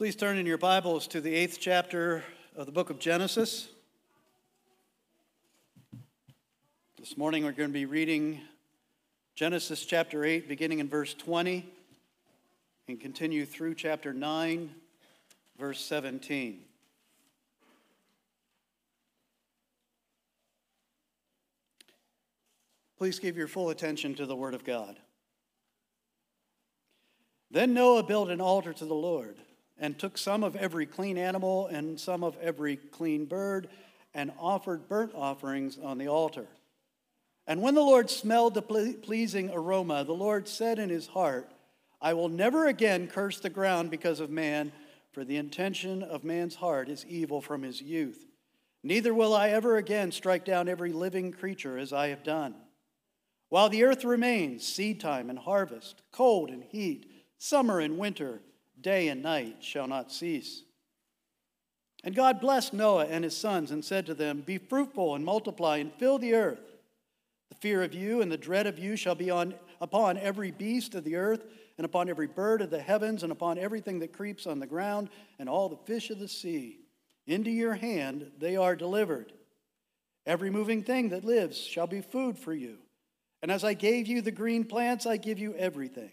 Please turn in your Bibles to the eighth chapter of the book of Genesis. This morning we're going to be reading Genesis chapter 8, beginning in verse 20, and continue through chapter 9, verse 17. Please give your full attention to the Word of God. Then Noah built an altar to the Lord and took some of every clean animal and some of every clean bird and offered burnt offerings on the altar. And when the Lord smelled the pleasing aroma, the Lord said in his heart, I will never again curse the ground because of man, for the intention of man's heart is evil from his youth. Neither will I ever again strike down every living creature as I have done. While the earth remains, seed time and harvest, cold and heat, summer and winter, day and night shall not cease. And God blessed Noah and his sons and said to them, Be fruitful and multiply and fill the earth. The fear of you and the dread of you shall be on, upon every beast of the earth, and upon every bird of the heavens, and upon everything that creeps on the ground, and all the fish of the sea. Into your hand they are delivered. Every moving thing that lives shall be food for you. And as I gave you the green plants, I give you everything.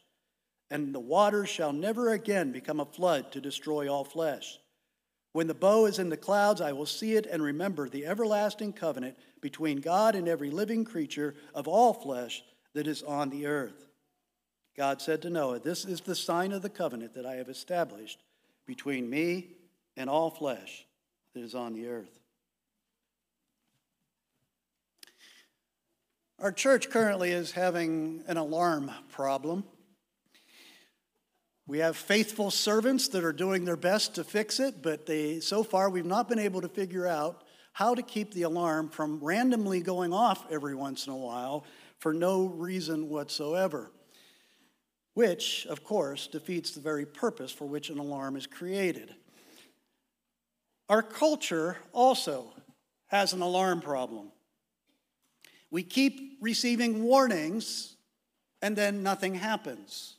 and the waters shall never again become a flood to destroy all flesh. When the bow is in the clouds, I will see it and remember the everlasting covenant between God and every living creature of all flesh that is on the earth. God said to Noah, This is the sign of the covenant that I have established between me and all flesh that is on the earth. Our church currently is having an alarm problem. We have faithful servants that are doing their best to fix it, but they, so far we've not been able to figure out how to keep the alarm from randomly going off every once in a while for no reason whatsoever, which, of course, defeats the very purpose for which an alarm is created. Our culture also has an alarm problem. We keep receiving warnings and then nothing happens.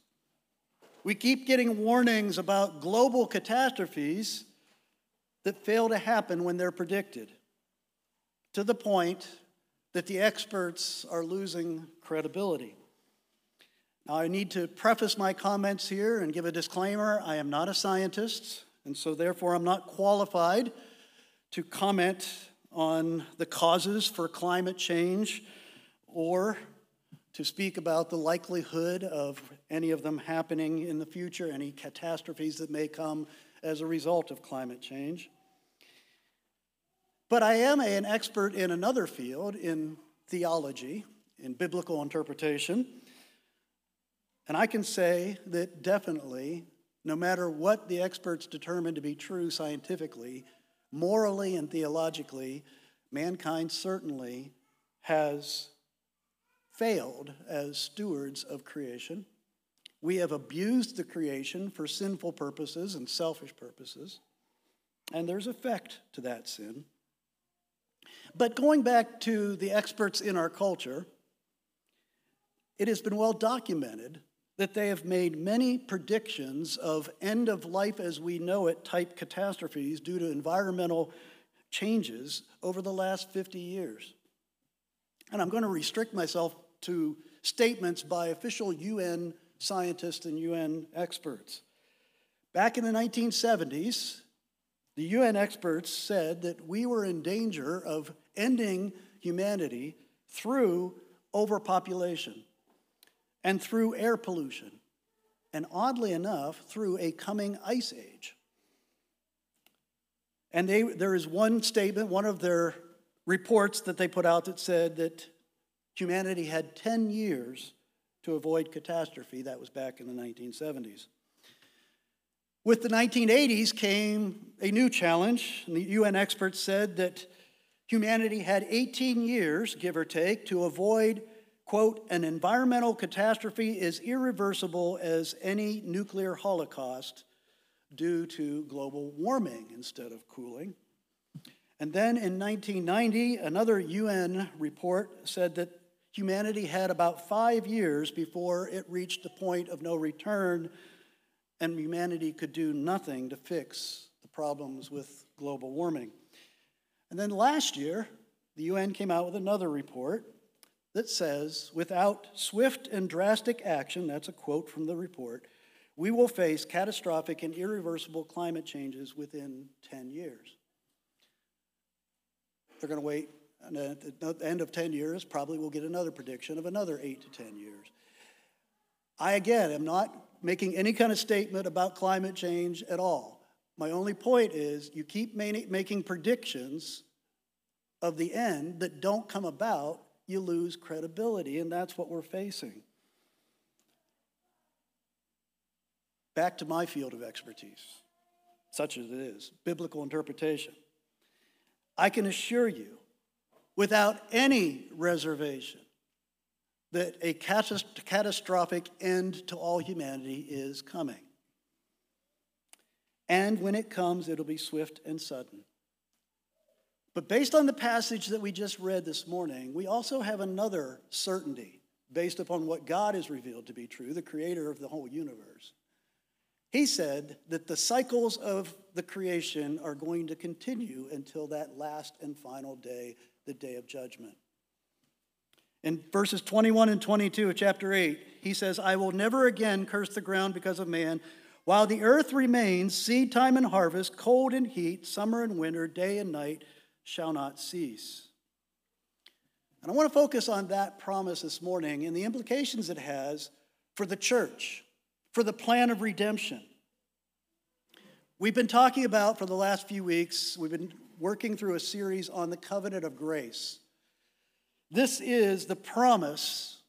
We keep getting warnings about global catastrophes that fail to happen when they're predicted, to the point that the experts are losing credibility. Now, I need to preface my comments here and give a disclaimer. I am not a scientist, and so therefore I'm not qualified to comment on the causes for climate change or to speak about the likelihood of any of them happening in the future, any catastrophes that may come as a result of climate change. But I am an expert in another field, in theology, in biblical interpretation. And I can say that definitely, no matter what the experts determine to be true scientifically, morally and theologically, mankind certainly has failed as stewards of creation. We have abused the creation for sinful purposes and selfish purposes, and there's effect to that sin. But going back to the experts in our culture, it has been well documented that they have made many predictions of end of life as we know it type catastrophes due to environmental changes over the last 50 years. And I'm going to restrict myself to statements by official UN scientists and UN experts. Back in the 1970s, the UN experts said that we were in danger of ending humanity through overpopulation and through air pollution, and oddly enough, through a coming ice age. And they, there is one statement, one of their reports that they put out that said that humanity had 10 years to avoid catastrophe. That was back in the 1970s. With the 1980s came a new challenge, and the UN experts said that humanity had 18 years, give or take, to avoid, quote, an environmental catastrophe as irreversible as any nuclear holocaust due to global warming instead of cooling. And then in 1990, another UN report said that humanity had about five years before it reached the point of no return, and humanity could do nothing to fix the problems with global warming. And then last year, the UN came out with another report that says without swift and drastic action, that's a quote from the report, we will face catastrophic and irreversible climate changes within 10 years. They're going to wait, and at the end of 10 years, probably we'll get another prediction of another 8 to 10 years. I, again, am not making any kind of statement about climate change at all. My only point is you keep making predictions of the end that don't come about, you lose credibility, and that's what we're facing. Back to my field of expertise, such as it is biblical interpretation. I can assure you, without any reservation, that a catastrophic end to all humanity is coming. And when it comes, it'll be swift and sudden. But based on the passage that we just read this morning, we also have another certainty based upon what God has revealed to be true, the creator of the whole universe. He said that the cycles of the creation are going to continue until that last and final day, the day of judgment. In verses 21 and 22 of chapter 8, he says, I will never again curse the ground because of man. While the earth remains, seed time and harvest, cold and heat, summer and winter, day and night shall not cease. And I want to focus on that promise this morning and the implications it has for the church for the plan of redemption. We've been talking about for the last few weeks, we've been working through a series on the covenant of grace. This is the promise,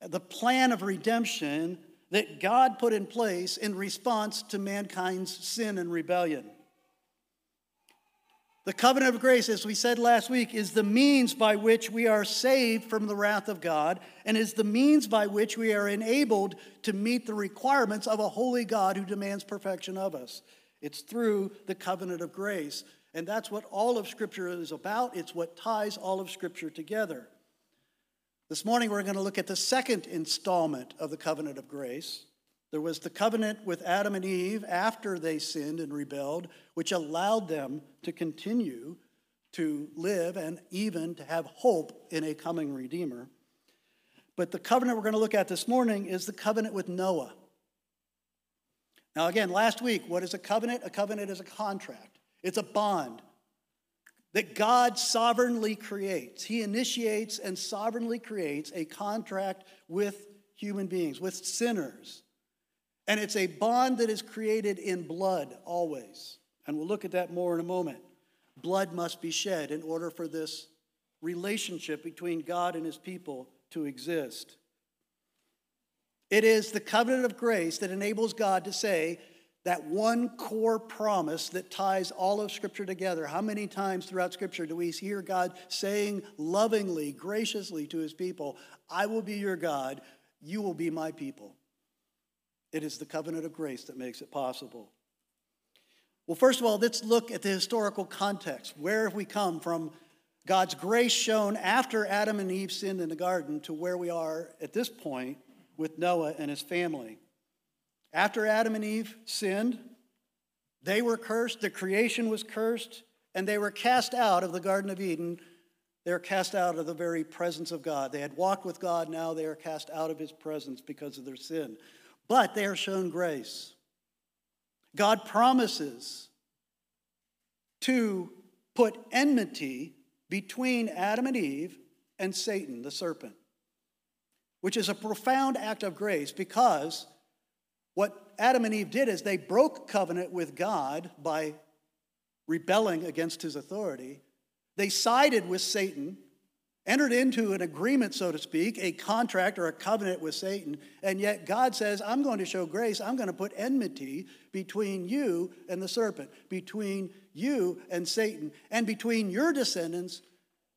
the plan of redemption that God put in place in response to mankind's sin and rebellion. The covenant of grace, as we said last week, is the means by which we are saved from the wrath of God and is the means by which we are enabled to meet the requirements of a holy God who demands perfection of us. It's through the covenant of grace. And that's what all of Scripture is about. It's what ties all of Scripture together. This morning, we're going to look at the second installment of the covenant of grace. There was the covenant with Adam and Eve after they sinned and rebelled, which allowed them to continue to live and even to have hope in a coming Redeemer. But the covenant we're going to look at this morning is the covenant with Noah. Now, again, last week, what is a covenant? A covenant is a contract, it's a bond that God sovereignly creates. He initiates and sovereignly creates a contract with human beings, with sinners. And it's a bond that is created in blood always. And we'll look at that more in a moment. Blood must be shed in order for this relationship between God and his people to exist. It is the covenant of grace that enables God to say that one core promise that ties all of Scripture together. How many times throughout Scripture do we hear God saying lovingly, graciously to his people, I will be your God, you will be my people? It is the covenant of grace that makes it possible. Well, first of all, let's look at the historical context. Where have we come from God's grace shown after Adam and Eve sinned in the garden to where we are at this point with Noah and his family. After Adam and Eve sinned, they were cursed, the creation was cursed, and they were cast out of the Garden of Eden. They were cast out of the very presence of God. They had walked with God, now they are cast out of his presence because of their sin. But they are shown grace. God promises to put enmity between Adam and Eve and Satan, the serpent, which is a profound act of grace because what Adam and Eve did is they broke covenant with God by rebelling against his authority. They sided with Satan, entered into an agreement, so to speak, a contract or a covenant with Satan, and yet God says, I'm going to show grace. I'm going to put enmity between you and the serpent, between you and Satan, and between your descendants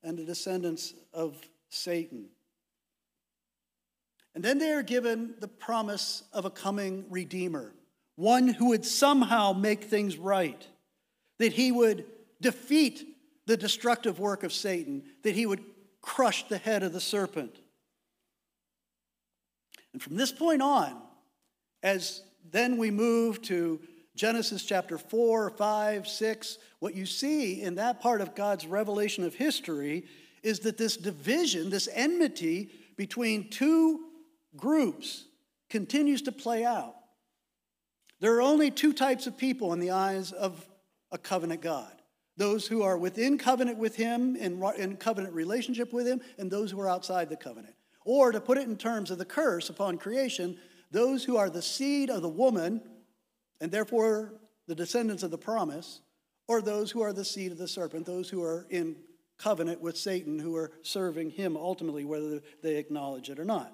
and the descendants of Satan. And then they are given the promise of a coming Redeemer, one who would somehow make things right, that he would defeat the destructive work of Satan, that he would crush the head of the serpent. And from this point on, as then we move to Genesis chapter 4, 5, 6, what you see in that part of God's revelation of history is that this division, this enmity between two groups continues to play out. There are only two types of people in the eyes of a covenant God those who are within covenant with Him, in, in covenant relationship with Him, and those who are outside the covenant. Or to put it in terms of the curse upon creation, those who are the seed of the woman, and therefore the descendants of the promise, or those who are the seed of the serpent, those who are in covenant with Satan, who are serving him ultimately, whether they acknowledge it or not.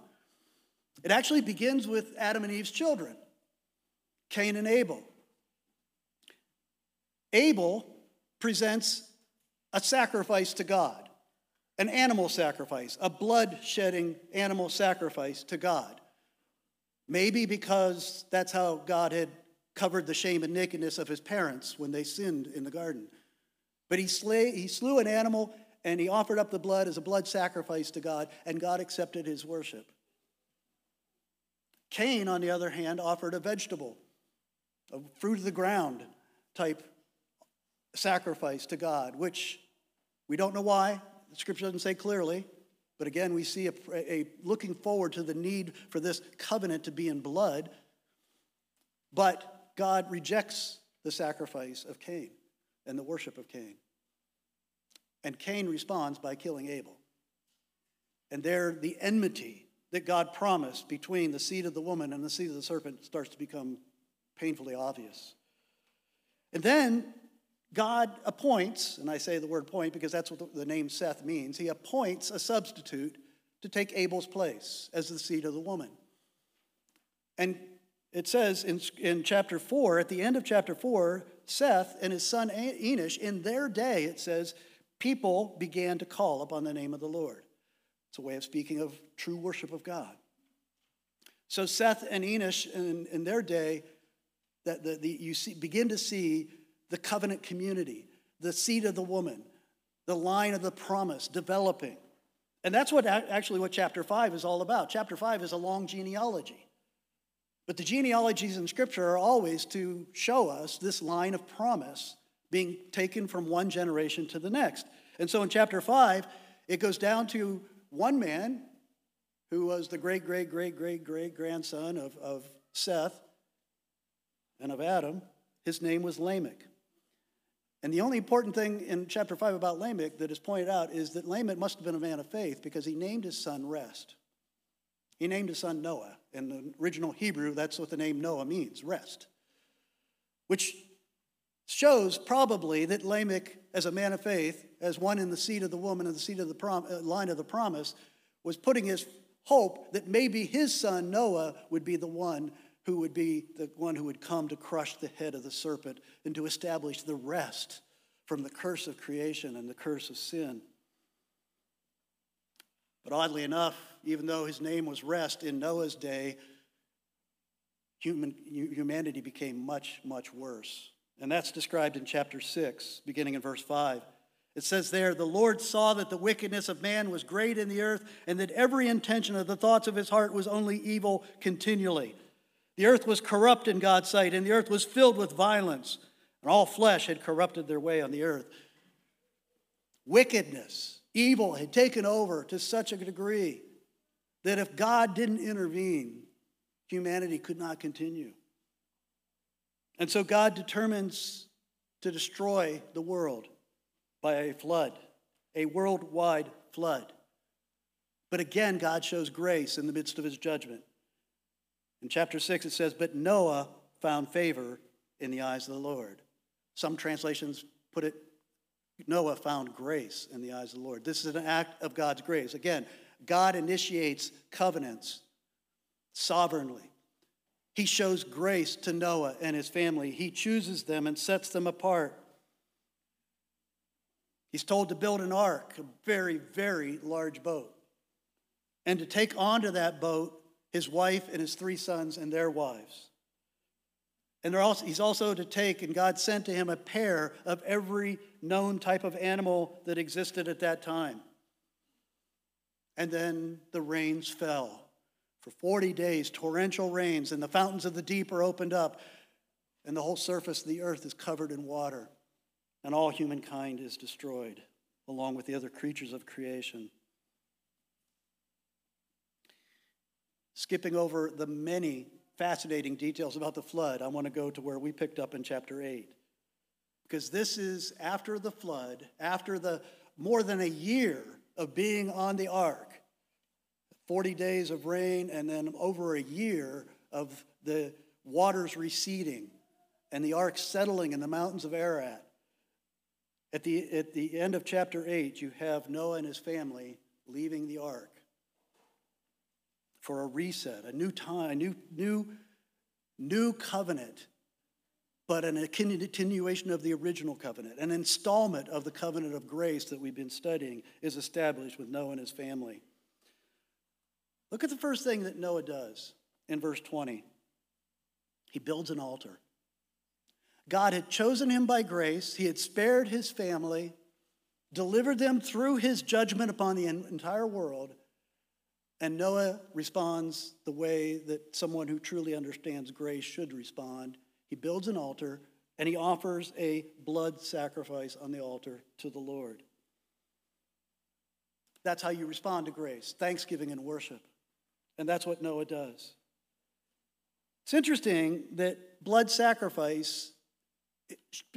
It actually begins with Adam and Eve's children, Cain and Abel. Abel presents a sacrifice to God, an animal sacrifice, a blood shedding animal sacrifice to God. Maybe because that's how God had covered the shame and nakedness of his parents when they sinned in the garden. But he, slay, he slew an animal and he offered up the blood as a blood sacrifice to God, and God accepted his worship. Cain, on the other hand, offered a vegetable, a fruit of the ground type sacrifice to God, which we don't know why. The scripture doesn't say clearly. But again, we see a, a, looking forward to the need for this covenant to be in blood. But God rejects the sacrifice of Cain and the worship of Cain. And Cain responds by killing Abel. And there, the enmity that God promised between the seed of the woman and the seed of the serpent starts to become painfully obvious. And then God appoints, and I say the word point because that's what the name Seth means, he appoints a substitute to take Abel's place as the seed of the woman. And it says in, in chapter 4, at the end of chapter 4, Seth and his son Enosh, in their day, it says, people began to call upon the name of the Lord. It's a way of speaking of true worship of God. So Seth and Enosh in, in their day, that the, the, you see, begin to see the covenant community, the seed of the woman, the line of the promise developing. And that's what actually what chapter 5 is all about. Chapter 5 is a long genealogy. But the genealogies in Scripture are always to show us this line of promise being taken from one generation to the next. And so in chapter 5, it goes down to one man who was the great, great, great, great, great grandson of, of Seth and of Adam. His name was Lamech. And the only important thing in chapter 5 about Lamech that is pointed out is that Lamech must have been a man of faith because he named his son Rest. He named his son Noah. In the original Hebrew, that's what the name Noah means rest. Which shows probably that Lamech, as a man of faith, as one in the seed of the woman and the seed of the prom- uh, line of the promise, was putting his hope that maybe his son Noah would be the one who would be the one who would come to crush the head of the serpent and to establish the rest from the curse of creation and the curse of sin. But oddly enough, even though his name was rest in Noah's day, human, humanity became much, much worse. And that's described in chapter 6, beginning in verse 5. It says there, the Lord saw that the wickedness of man was great in the earth, and that every intention of the thoughts of his heart was only evil continually. The earth was corrupt in God's sight, and the earth was filled with violence, and all flesh had corrupted their way on the earth. Wickedness, evil had taken over to such a degree that if God didn't intervene, humanity could not continue. And so God determines to destroy the world by a flood, a worldwide flood. But again, God shows grace in the midst of his judgment. In chapter 6, it says, But Noah found favor in the eyes of the Lord. Some translations put it, Noah found grace in the eyes of the Lord. This is an act of God's grace. Again, God initiates covenants sovereignly. He shows grace to Noah and his family. He chooses them and sets them apart. He's told to build an ark, a very, very large boat, and to take onto that boat his wife and his three sons and their wives. And also, he's also to take, and God sent to him a pair of every known type of animal that existed at that time. And then the rains fell. For 40 days, torrential rains, and the fountains of the deep are opened up, and the whole surface of the earth is covered in water and all humankind is destroyed, along with the other creatures of creation. Skipping over the many fascinating details about the flood, I want to go to where we picked up in chapter 8. Because this is after the flood, after the more than a year of being on the ark, 40 days of rain, and then over a year of the waters receding and the ark settling in the mountains of Ararat. At the, at the end of chapter 8, you have Noah and his family leaving the ark for a reset, a new time, a new, new, new covenant, but an, a continuation of the original covenant. An installment of the covenant of grace that we've been studying is established with Noah and his family. Look at the first thing that Noah does in verse 20. He builds an altar. God had chosen him by grace, he had spared his family, delivered them through his judgment upon the entire world. And Noah responds the way that someone who truly understands grace should respond. He builds an altar and he offers a blood sacrifice on the altar to the Lord. That's how you respond to grace thanksgiving and worship. And that's what Noah does. It's interesting that blood sacrifice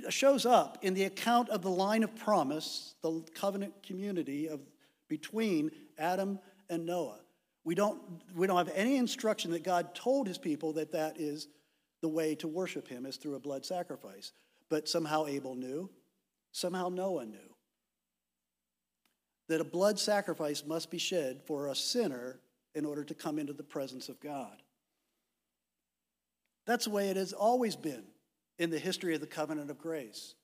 shows up in the account of the line of promise, the covenant community of between Adam and Noah. We don't, we don't have any instruction that God told his people that that is the way to worship him is through a blood sacrifice. But somehow Abel knew, somehow Noah knew that a blood sacrifice must be shed for a sinner in order to come into the presence of God. That's the way it has always been in the history of the covenant of grace.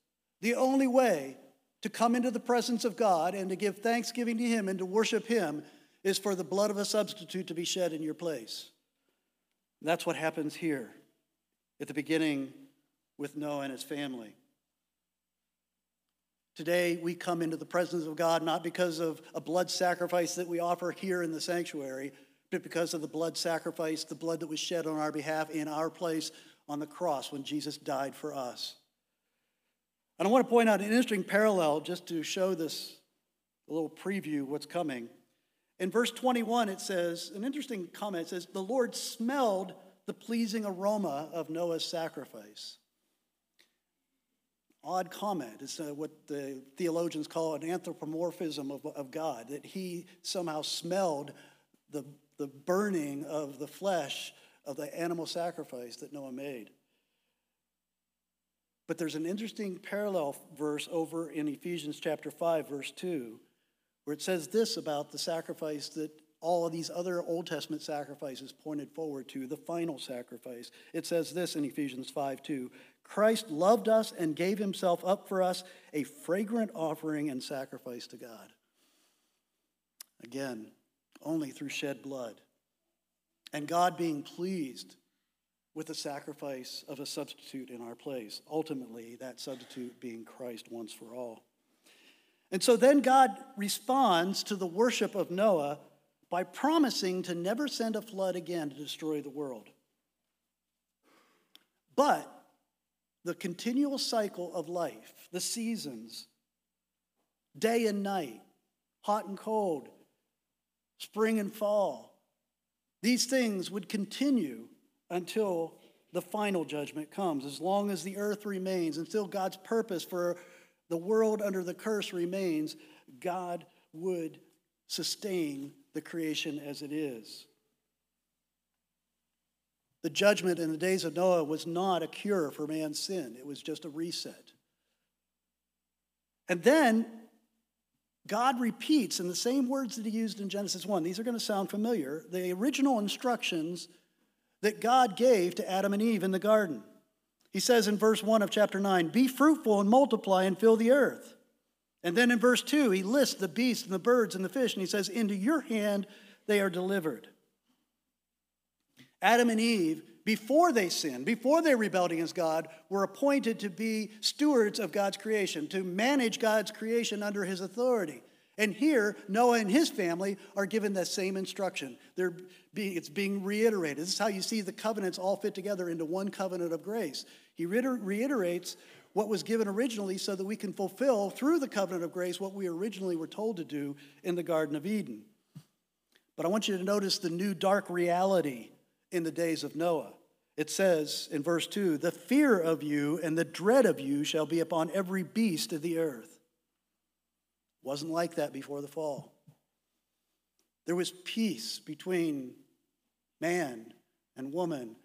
The only way to come into the presence of God and to give thanksgiving to Him and to worship Him is for the blood of a substitute to be shed in your place. And that's what happens here at the beginning with Noah and his family. Today, we come into the presence of God not because of a blood sacrifice that we offer here in the sanctuary, but because of the blood sacrifice, the blood that was shed on our behalf in our place on the cross when Jesus died for us. And I want to point out an interesting parallel just to show this a little preview what's coming. In verse 21, it says, an interesting comment it says, The Lord smelled the pleasing aroma of Noah's sacrifice. Odd comment. It's uh, what the theologians call an anthropomorphism of, of God, that he somehow smelled the, the burning of the flesh of the animal sacrifice that Noah made. But there's an interesting parallel verse over in Ephesians chapter 5, verse 2, where it says this about the sacrifice that all of these other Old Testament sacrifices pointed forward to, the final sacrifice. It says this in Ephesians 5 2 Christ loved us and gave himself up for us, a fragrant offering and sacrifice to God. Again, only through shed blood and God being pleased with the sacrifice of a substitute in our place, ultimately, that substitute being Christ once for all. And so then God responds to the worship of Noah by promising to never send a flood again to destroy the world. But the continual cycle of life, the seasons, day and night, hot and cold, spring and fall, these things would continue until the final judgment comes, as long as the earth remains, until God's purpose for the world under the curse remains, God would sustain the creation as it is. The judgment in the days of Noah was not a cure for man's sin, it was just a reset. And then God repeats in the same words that he used in Genesis 1. These are going to sound familiar. The original instructions that God gave to Adam and Eve in the garden. He says in verse 1 of chapter 9, Be fruitful and multiply and fill the earth. And then in verse 2, he lists the beasts and the birds and the fish, and he says, Into your hand they are delivered. Adam and Eve, before they sinned, before they rebelled against God, were appointed to be stewards of God's creation, to manage God's creation under his authority. And here, Noah and his family are given that same instruction. They're being, it's being reiterated. This is how you see the covenants all fit together into one covenant of grace. He reiterates what was given originally so that we can fulfill through the covenant of grace what we originally were told to do in the Garden of Eden. But I want you to notice the new dark reality in the days of Noah. It says in verse 2 The fear of you and the dread of you shall be upon every beast of the earth. Wasn't like that before the fall. There was peace between man and woman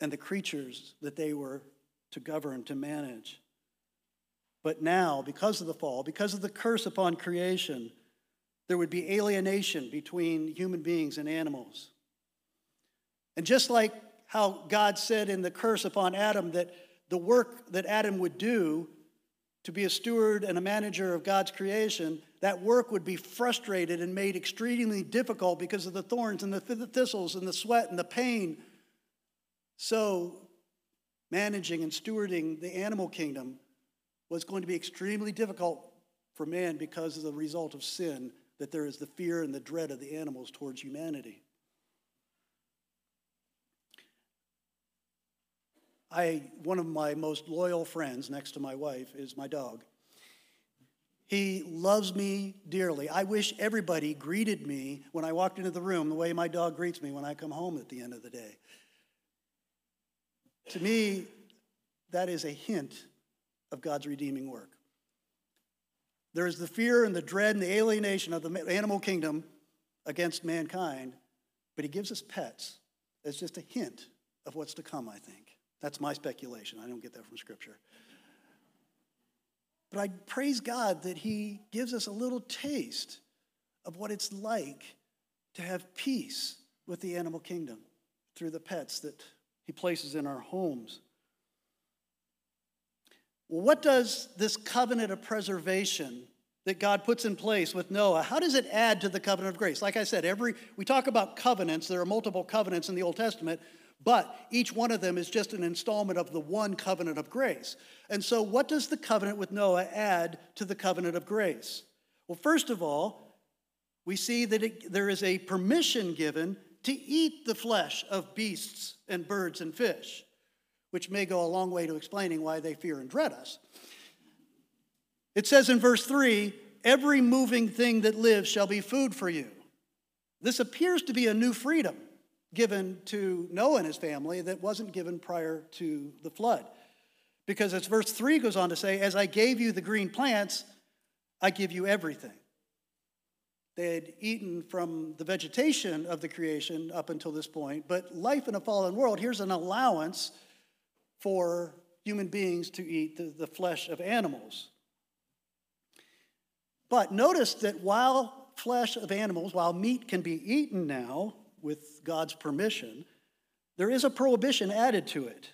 and the creatures that they were to govern, to manage. But now, because of the fall, because of the curse upon creation, there would be alienation between human beings and animals. And just like how God said in the curse upon Adam that the work that Adam would do to be a steward and a manager of God's creation, that work would be frustrated and made extremely difficult because of the thorns and the thistles and the sweat and the pain. So, managing and stewarding the animal kingdom was going to be extremely difficult for man because of the result of sin, that there is the fear and the dread of the animals towards humanity. I, one of my most loyal friends next to my wife is my dog. He loves me dearly. I wish everybody greeted me when I walked into the room the way my dog greets me when I come home at the end of the day. To me, that is a hint of God's redeeming work. There is the fear and the dread and the alienation of the animal kingdom against mankind, but he gives us pets as just a hint of what's to come, I think. That's my speculation. I don't get that from Scripture. But I praise God that He gives us a little taste of what it's like to have peace with the animal kingdom through the pets that He places in our homes. What does this covenant of preservation that God puts in place with Noah, how does it add to the covenant of grace? Like I said, every we talk about covenants, there are multiple covenants in the Old Testament, but each one of them is just an installment of the one covenant of grace. And so, what does the covenant with Noah add to the covenant of grace? Well, first of all, we see that it, there is a permission given to eat the flesh of beasts and birds and fish, which may go a long way to explaining why they fear and dread us. It says in verse 3 every moving thing that lives shall be food for you. This appears to be a new freedom given to Noah and his family that wasn't given prior to the flood. Because as verse 3 goes on to say, As I gave you the green plants, I give you everything. They had eaten from the vegetation of the creation up until this point, but life in a fallen world, here's an allowance for human beings to eat the, the flesh of animals. But notice that while flesh of animals, while meat can be eaten now, with God's permission, there is a prohibition added to it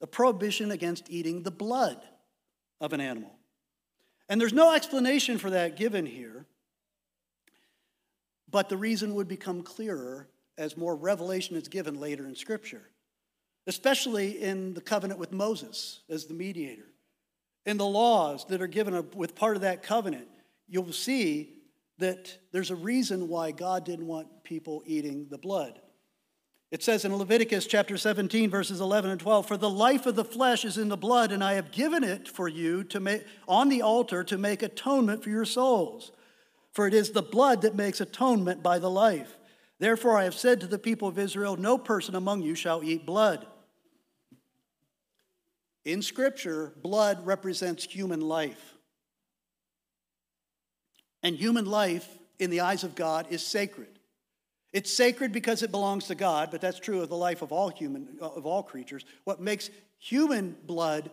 a prohibition against eating the blood of an animal. And there's no explanation for that given here, but the reason would become clearer as more revelation is given later in Scripture, especially in the covenant with Moses as the mediator, in the laws that are given with part of that covenant. you'll see that there's a reason why God didn't want people eating the blood. It says in Leviticus chapter 17, verses 11 and 12, For the life of the flesh is in the blood, and I have given it for you to make, on the altar to make atonement for your souls. For it is the blood that makes atonement by the life. Therefore, I have said to the people of Israel, No person among you shall eat blood. In Scripture, blood represents human life. And human life, in the eyes of God, is sacred. It's sacred because it belongs to God, but that's true of the life of all human of all creatures. What makes human blood,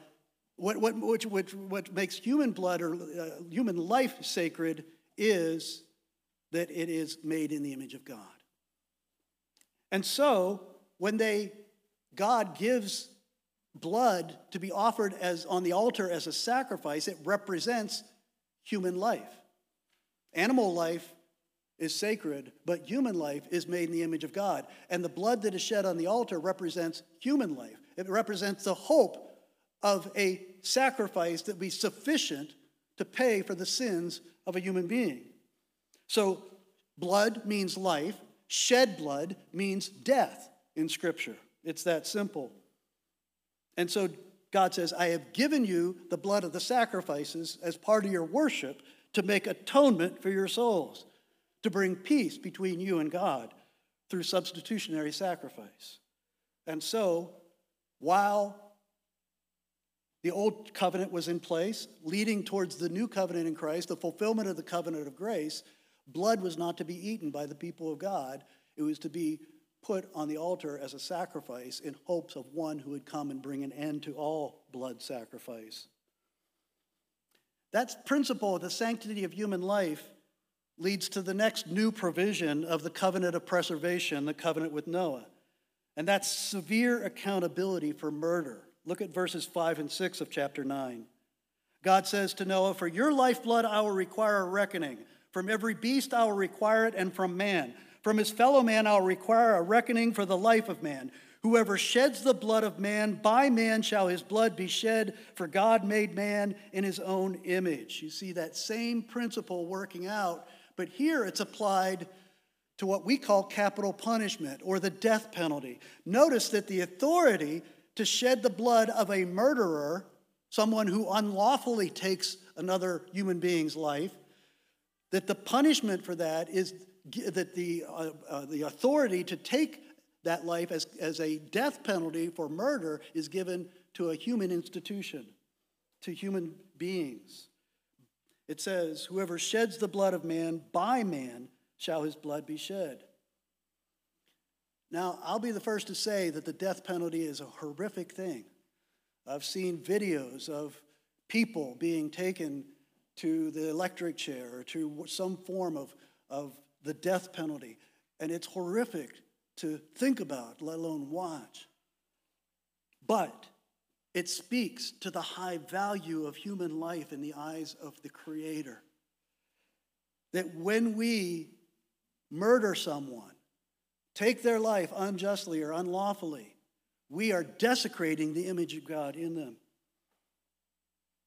what, what, which, which, what makes human blood or uh, human life sacred is that it is made in the image of God. And so, when they God gives blood to be offered as on the altar as a sacrifice, it represents human life. Animal life is sacred, but human life is made in the image of God. And the blood that is shed on the altar represents human life. It represents the hope of a sacrifice that be sufficient to pay for the sins of a human being. So, blood means life, shed blood means death in Scripture. It's that simple. And so, God says, I have given you the blood of the sacrifices as part of your worship to make atonement for your souls to bring peace between you and God through substitutionary sacrifice. And so, while the old covenant was in place, leading towards the new covenant in Christ, the fulfillment of the covenant of grace, blood was not to be eaten by the people of God. It was to be put on the altar as a sacrifice in hopes of one who would come and bring an end to all blood sacrifice. That principle of the sanctity of human life leads to the next new provision of the covenant of preservation, the covenant with Noah. And that's severe accountability for murder. Look at verses 5 and 6 of chapter 9. God says to Noah, For your lifeblood I will require a reckoning. From every beast I will require it, and from man. From his fellow man I will require a reckoning for the life of man. Whoever sheds the blood of man, by man shall his blood be shed, for God made man in his own image. You see that same principle working out but here it's applied to what we call capital punishment or the death penalty. Notice that the authority to shed the blood of a murderer, someone who unlawfully takes another human being's life, that the punishment for that is that the, uh, uh, the authority to take that life as, as a death penalty for murder is given to a human institution, to human beings. It says, Whoever sheds the blood of man, by man shall his blood be shed. Now, I'll be the first to say that the death penalty is a horrific thing. I've seen videos of people being taken to the electric chair or to some form of, of the death penalty, and it's horrific to think about, let alone watch. But it speaks to the high value of human life in the eyes of the Creator. That when we murder someone, take their life unjustly or unlawfully, we are desecrating the image of God in them.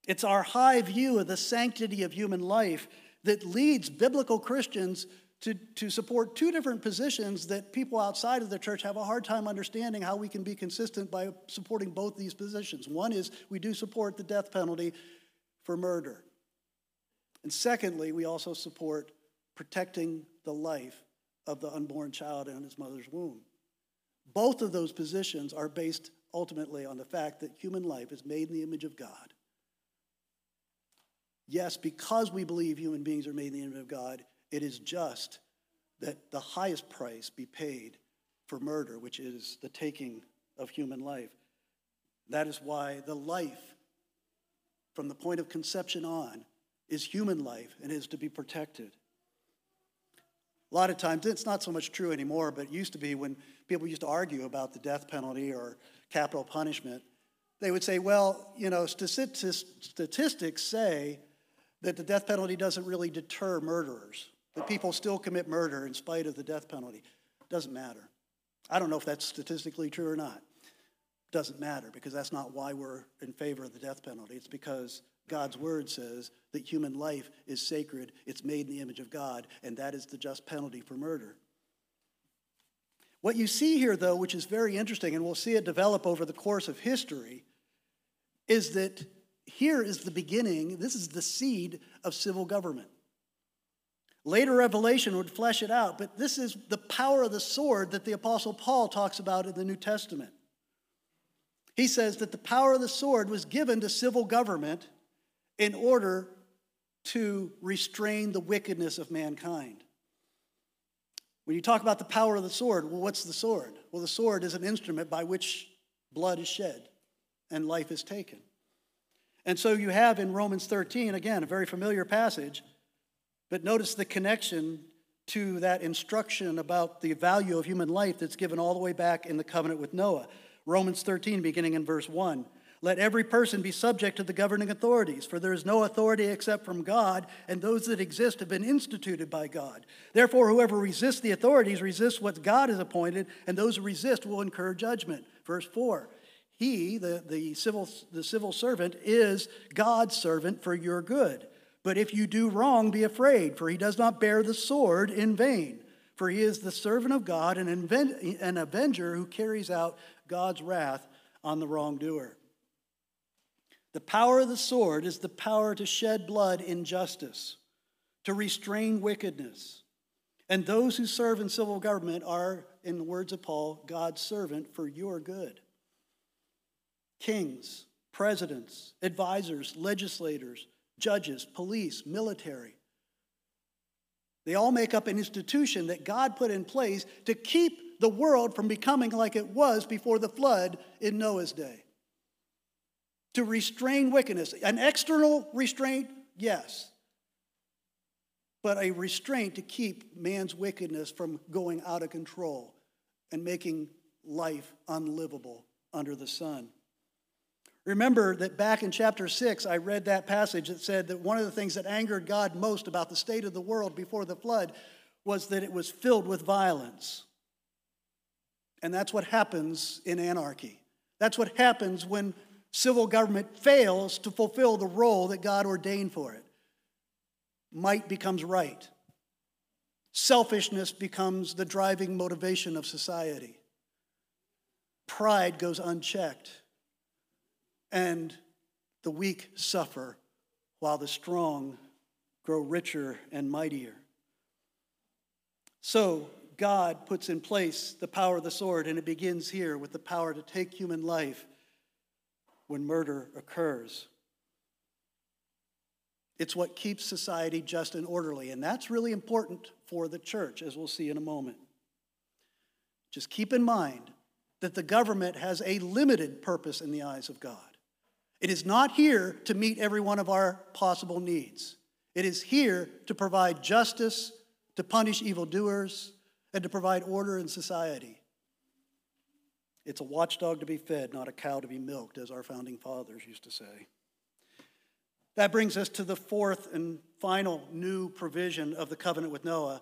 It's our high view of the sanctity of human life that leads biblical Christians to, to support two different positions that people outside of the church have a hard time understanding how we can be consistent by supporting both these positions. One is we do support the death penalty for murder. And secondly, we also support protecting the life of the unborn child in his mother's womb. Both of those positions are based ultimately on the fact that human life is made in the image of God. Yes, because we believe human beings are made in the image of God, it is just that the highest price be paid for murder, which is the taking of human life. That is why the life, from the point of conception on, is human life and is to be protected. A lot of times, it's not so much true anymore, but it used to be when people used to argue about the death penalty or capital punishment, they would say, well, you know, statistics say that the death penalty doesn't really deter murderers that people still commit murder in spite of the death penalty. Doesn't matter. I don't know if that's statistically true or not. Doesn't matter because that's not why we're in favor of the death penalty. It's because God's word says that human life is sacred, it's made in the image of God, and that is the just penalty for murder. What you see here, though, which is very interesting, and we'll see it develop over the course of history, is that here is the beginning, this is the seed of civil government. Later revelation would flesh it out, but this is the power of the sword that the Apostle Paul talks about in the New Testament. He says that the power of the sword was given to civil government in order to restrain the wickedness of mankind. When you talk about the power of the sword, well, what's the sword? Well, the sword is an instrument by which blood is shed and life is taken. And so you have in Romans 13, again, a very familiar passage, but notice the connection to that instruction about the value of human life that's given all the way back in the covenant with Noah. Romans 13, beginning in verse 1. Let every person be subject to the governing authorities, for there is no authority except from God, and those that exist have been instituted by God. Therefore, whoever resists the authorities resists what God has appointed, and those who resist will incur judgment. Verse 4 He, the, the, civil, the civil servant, is God's servant for your good. But if you do wrong, be afraid, for he does not bear the sword in vain. For he is the servant of God, an, an avenger who carries out God's wrath on the wrongdoer. The power of the sword is the power to shed blood in justice, to restrain wickedness. And those who serve in civil government are, in the words of Paul, God's servant for your good. Kings, presidents, advisors, legislators, judges, police, military. They all make up an institution that God put in place to keep the world from becoming like it was before the flood in Noah's day to restrain wickedness. An external restraint, yes, but a restraint to keep man's wickedness from going out of control and making life unlivable under the sun. Remember that back in chapter 6, I read that passage that said that one of the things that angered God most about the state of the world before the flood was that it was filled with violence. And that's what happens in anarchy. That's what happens when civil government fails to fulfill the role that God ordained for it. Might becomes right. Selfishness becomes the driving motivation of society. Pride goes unchecked. And the weak suffer while the strong grow richer and mightier. So, God puts in place the power of the sword, and it begins here with the power to take human life when murder occurs. It's what keeps society just and orderly, and that's really important for the church, as we'll see in a moment. Just keep in mind that the government has a limited purpose in the eyes of God. It is not here to meet every one of our possible needs. It is here to provide justice, to punish evildoers, and to provide order in society. It's a watchdog to be fed, not a cow to be milked, as our founding fathers used to say. That brings us to the fourth and final new provision of the covenant with Noah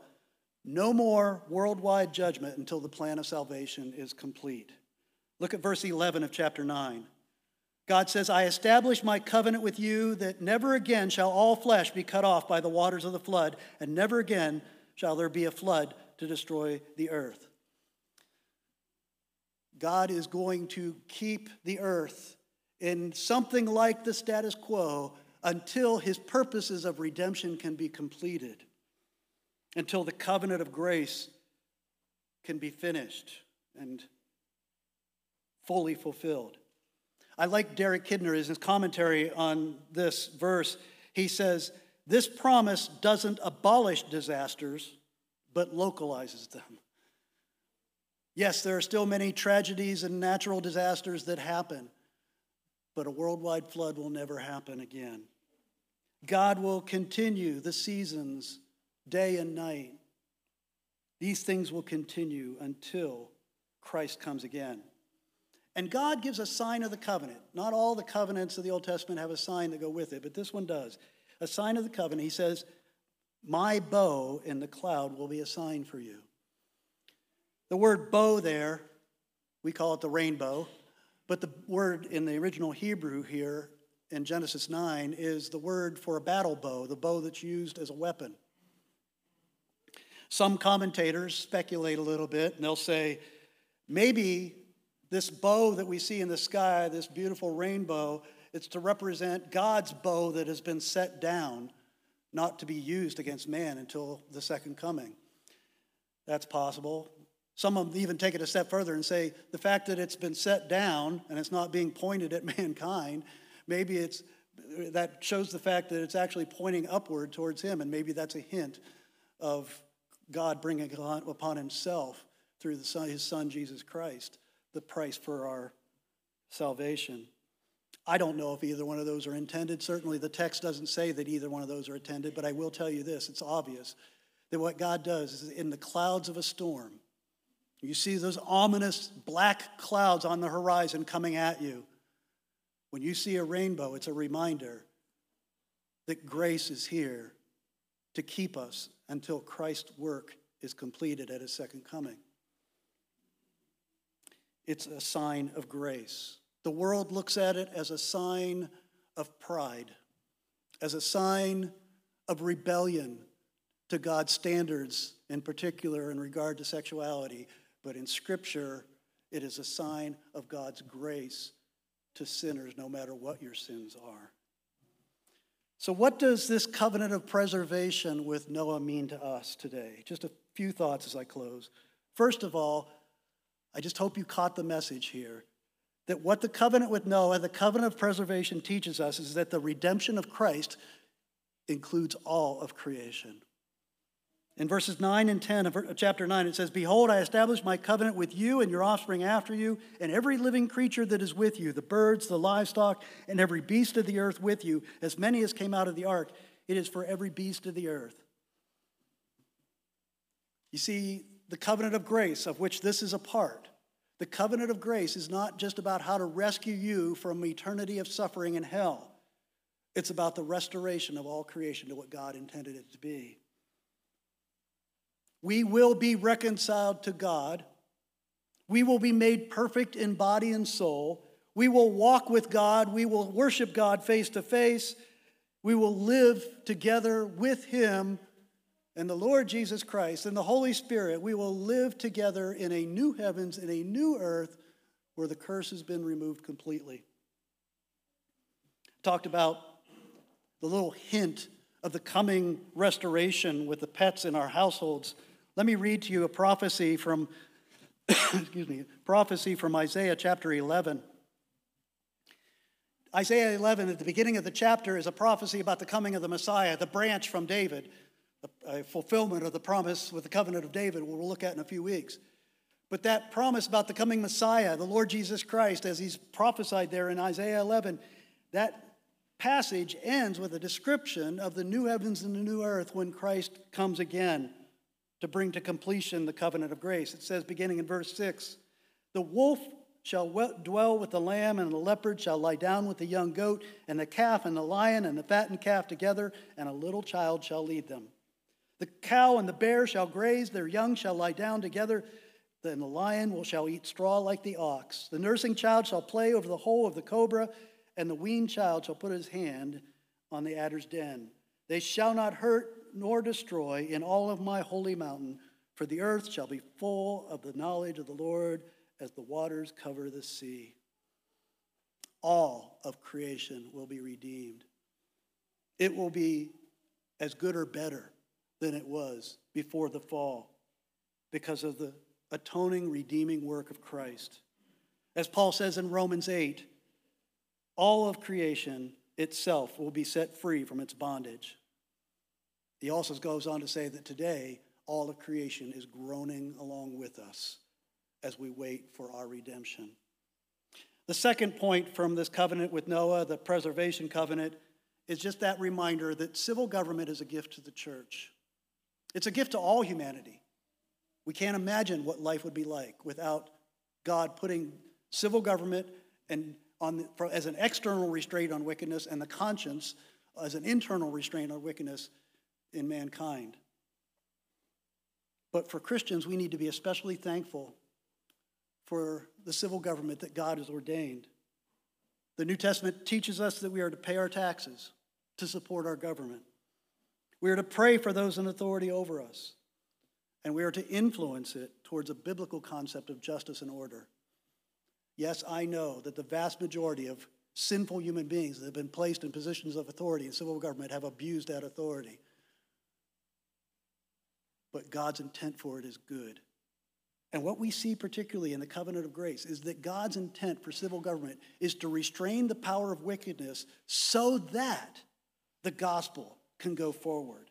no more worldwide judgment until the plan of salvation is complete. Look at verse 11 of chapter 9. God says, I establish my covenant with you that never again shall all flesh be cut off by the waters of the flood, and never again shall there be a flood to destroy the earth. God is going to keep the earth in something like the status quo until his purposes of redemption can be completed, until the covenant of grace can be finished and fully fulfilled. I like Derek Kidner in his commentary on this verse. He says, This promise doesn't abolish disasters, but localizes them. Yes, there are still many tragedies and natural disasters that happen, but a worldwide flood will never happen again. God will continue the seasons day and night. These things will continue until Christ comes again. And God gives a sign of the covenant. Not all the covenants of the Old Testament have a sign that go with it, but this one does. A sign of the covenant. He says, My bow in the cloud will be a sign for you. The word bow there, we call it the rainbow, but the word in the original Hebrew here in Genesis 9 is the word for a battle bow, the bow that's used as a weapon. Some commentators speculate a little bit and they'll say maybe this bow that we see in the sky, this beautiful rainbow, it's to represent God's bow that has been set down, not to be used against man until the second coming. That's possible. Some of them even take it a step further and say the fact that it's been set down and it's not being pointed at mankind, maybe it's that shows the fact that it's actually pointing upward towards him, and maybe that's a hint of God bringing upon himself through son, his son Jesus Christ the price for our salvation. I don't know if either one of those are intended. Certainly, the text doesn't say that either one of those are intended, but I will tell you this it's obvious that what God does is in the clouds of a storm, you see those ominous black clouds on the horizon coming at you. When you see a rainbow, it's a reminder that grace is here to keep us until Christ's work is completed at his second coming. It's a sign of grace. The world looks at it as a sign of pride, as a sign of rebellion to God's standards, in particular in regard to sexuality. But in Scripture, it is a sign of God's grace to sinners, no matter what your sins are. So, what does this covenant of preservation with Noah mean to us today? Just a few thoughts as I close. First of all, I just hope you caught the message here that what the covenant with Noah, the covenant of preservation, teaches us is that the redemption of Christ includes all of creation. In verses 9 and 10 of chapter 9, it says, Behold, I establish my covenant with you and your offspring after you, and every living creature that is with you, the birds, the livestock, and every beast of the earth with you, as many as came out of the ark. It is for every beast of the earth. You see, the covenant of grace, of which this is a part. The covenant of grace is not just about how to rescue you from eternity of suffering in hell. It's about the restoration of all creation to what God intended it to be. We will be reconciled to God. We will be made perfect in body and soul. We will walk with God. We will worship God face to face. We will live together with Him and the Lord Jesus Christ and the Holy Spirit, we will live together in a new heavens, and a new earth where the curse has been removed completely. Talked about the little hint of the coming restoration with the pets in our households. Let me read to you a prophecy from excuse me, prophecy from Isaiah chapter 11. Isaiah 11 at the beginning of the chapter is a prophecy about the coming of the Messiah, the branch from David a fulfillment of the promise with the covenant of David, we'll look at in a few weeks. But that promise about the coming Messiah, the Lord Jesus Christ, as he's prophesied there in Isaiah 11, that passage ends with a description of the new heavens and the new earth when Christ comes again to bring to completion the covenant of grace. It says, beginning in verse 6, the wolf shall dwell with the lamb, and the leopard shall lie down with the young goat, and the calf and the lion and the fattened calf together, and a little child shall lead them. The cow and the bear shall graze, their young shall lie down together, then the lion will shall eat straw like the ox. The nursing child shall play over the hole of the cobra, and the weaned child shall put his hand on the adder's den. They shall not hurt nor destroy in all of my holy mountain, for the earth shall be full of the knowledge of the Lord as the waters cover the sea. All of creation will be redeemed. It will be as good or better than it was before the fall because of the atoning, redeeming work of Christ. As Paul says in Romans 8, all of creation itself will be set free from its bondage. He also goes on to say that today, all of creation is groaning along with us as we wait for our redemption. The second point from this covenant with Noah, the preservation covenant, is just that reminder that civil government is a gift to the church. It's a gift to all humanity. We can't imagine what life would be like without God putting civil government and the, for, as an external restraint on wickedness and the conscience as an internal restraint on wickedness in mankind. But for Christians, we need to be especially thankful for the civil government that God has ordained. The New Testament teaches us that we are to pay our taxes to support our government. We are to pray for those in authority over us, and we are to influence it towards a biblical concept of justice and order. Yes, I know that the vast majority of sinful human beings that have been placed in positions of authority in civil government have abused that authority. But God's intent for it is good. And what we see particularly in the covenant of grace is that God's intent for civil government is to restrain the power of wickedness so that the gospel can go forward.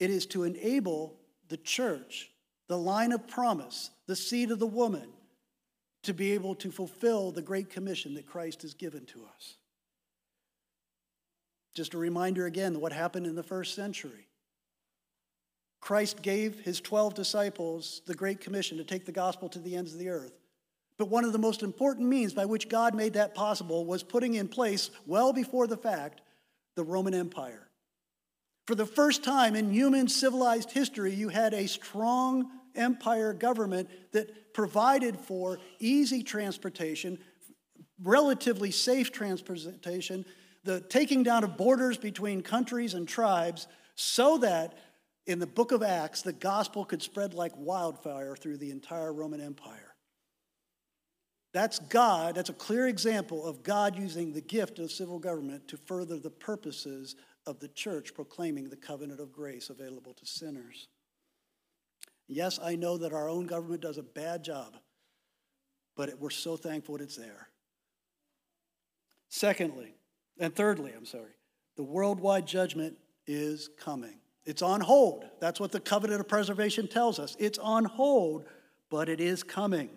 It is to enable the church, the line of promise, the seed of the woman, to be able to fulfill the great commission that Christ has given to us. Just a reminder again what happened in the first century. Christ gave his 12 disciples the Great Commission to take the gospel to the ends of the earth. But one of the most important means by which God made that possible was putting in place, well before the fact, the Roman Empire. For the first time in human civilized history, you had a strong empire government that provided for easy transportation, relatively safe transportation, the taking down of borders between countries and tribes, so that in the book of Acts, the gospel could spread like wildfire through the entire Roman Empire. That's God, that's a clear example of God using the gift of civil government to further the purposes of the church proclaiming the covenant of grace available to sinners. Yes, I know that our own government does a bad job, but we're so thankful that it's there. Secondly, and thirdly, I'm sorry, the worldwide judgment is coming. It's on hold. That's what the covenant of preservation tells us. It's on hold, but it is coming.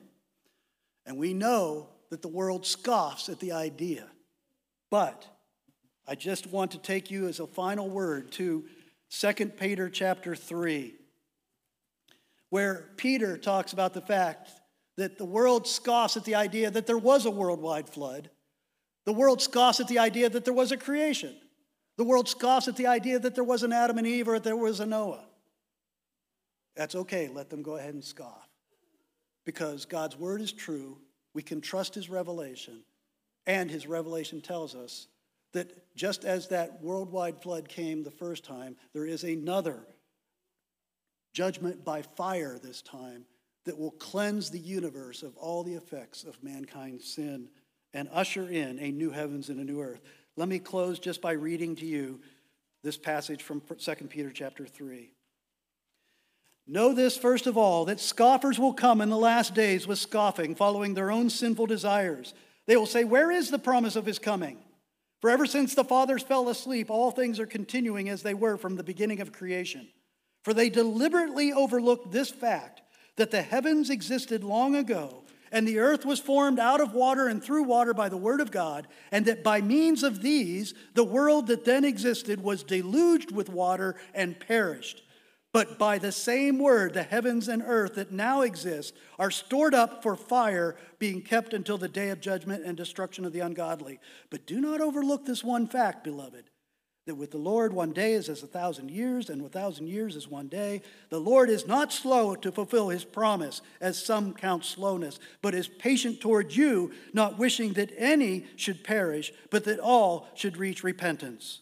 And we know that the world scoffs at the idea. But I just want to take you as a final word to 2 Peter chapter 3, where Peter talks about the fact that the world scoffs at the idea that there was a worldwide flood. The world scoffs at the idea that there was a creation. The world scoffs at the idea that there was an Adam and Eve or that there was a Noah. That's okay, let them go ahead and scoff. Because God's word is true, we can trust his revelation, and his revelation tells us that just as that worldwide flood came the first time, there is another judgment by fire this time that will cleanse the universe of all the effects of mankind's sin and usher in a new heavens and a new earth. Let me close just by reading to you this passage from 2 Peter chapter 3. Know this, first of all, that scoffers will come in the last days with scoffing, following their own sinful desires. They will say, Where is the promise of his coming? For ever since the fathers fell asleep, all things are continuing as they were from the beginning of creation. For they deliberately overlooked this fact that the heavens existed long ago and the earth was formed out of water and through water by the word of God, and that by means of these, the world that then existed was deluged with water and perished. But by the same word, the heavens and earth that now exist are stored up for fire, being kept until the day of judgment and destruction of the ungodly. But do not overlook this one fact, beloved that with the Lord one day is as a thousand years, and a thousand years is one day. The Lord is not slow to fulfill his promise, as some count slowness, but is patient toward you, not wishing that any should perish, but that all should reach repentance.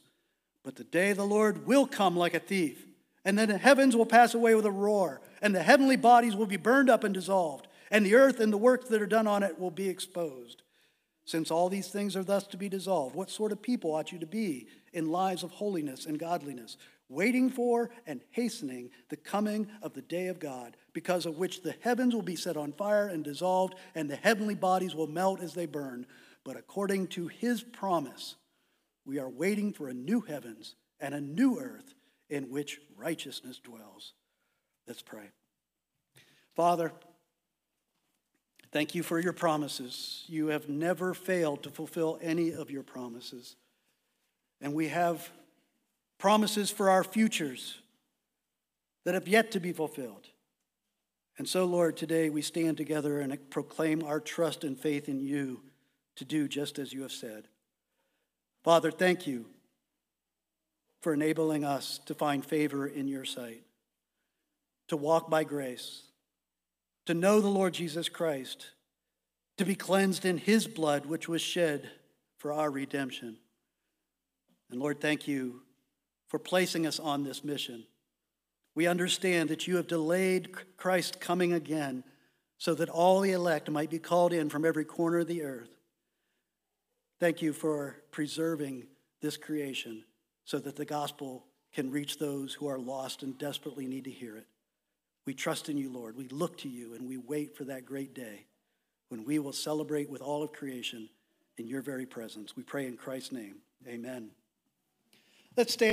But the day of the Lord will come like a thief, and then the heavens will pass away with a roar, and the heavenly bodies will be burned up and dissolved, and the earth and the works that are done on it will be exposed. Since all these things are thus to be dissolved, what sort of people ought you to be in lives of holiness and godliness, waiting for and hastening the coming of the day of God, because of which the heavens will be set on fire and dissolved, and the heavenly bodies will melt as they burn? But according to his promise, we are waiting for a new heavens and a new earth in which righteousness dwells. Let's pray. Father, Thank you for your promises. You have never failed to fulfill any of your promises. And we have promises for our futures that have yet to be fulfilled. And so, Lord, today we stand together and proclaim our trust and faith in you to do just as you have said. Father, thank you for enabling us to find favor in your sight, to walk by grace to know the Lord Jesus Christ to be cleansed in his blood, which was shed for our redemption. And Lord, thank you for placing us on this mission. We understand that you have delayed Christ coming again so that all the elect might be called in from every corner of the earth. Thank you for preserving this creation so that the gospel can reach those who are lost and desperately need to hear it. We trust in you, Lord. We look to you and we wait for that great day when we will celebrate with all of creation in your very presence. We pray in Christ's name. Amen. Let's stand.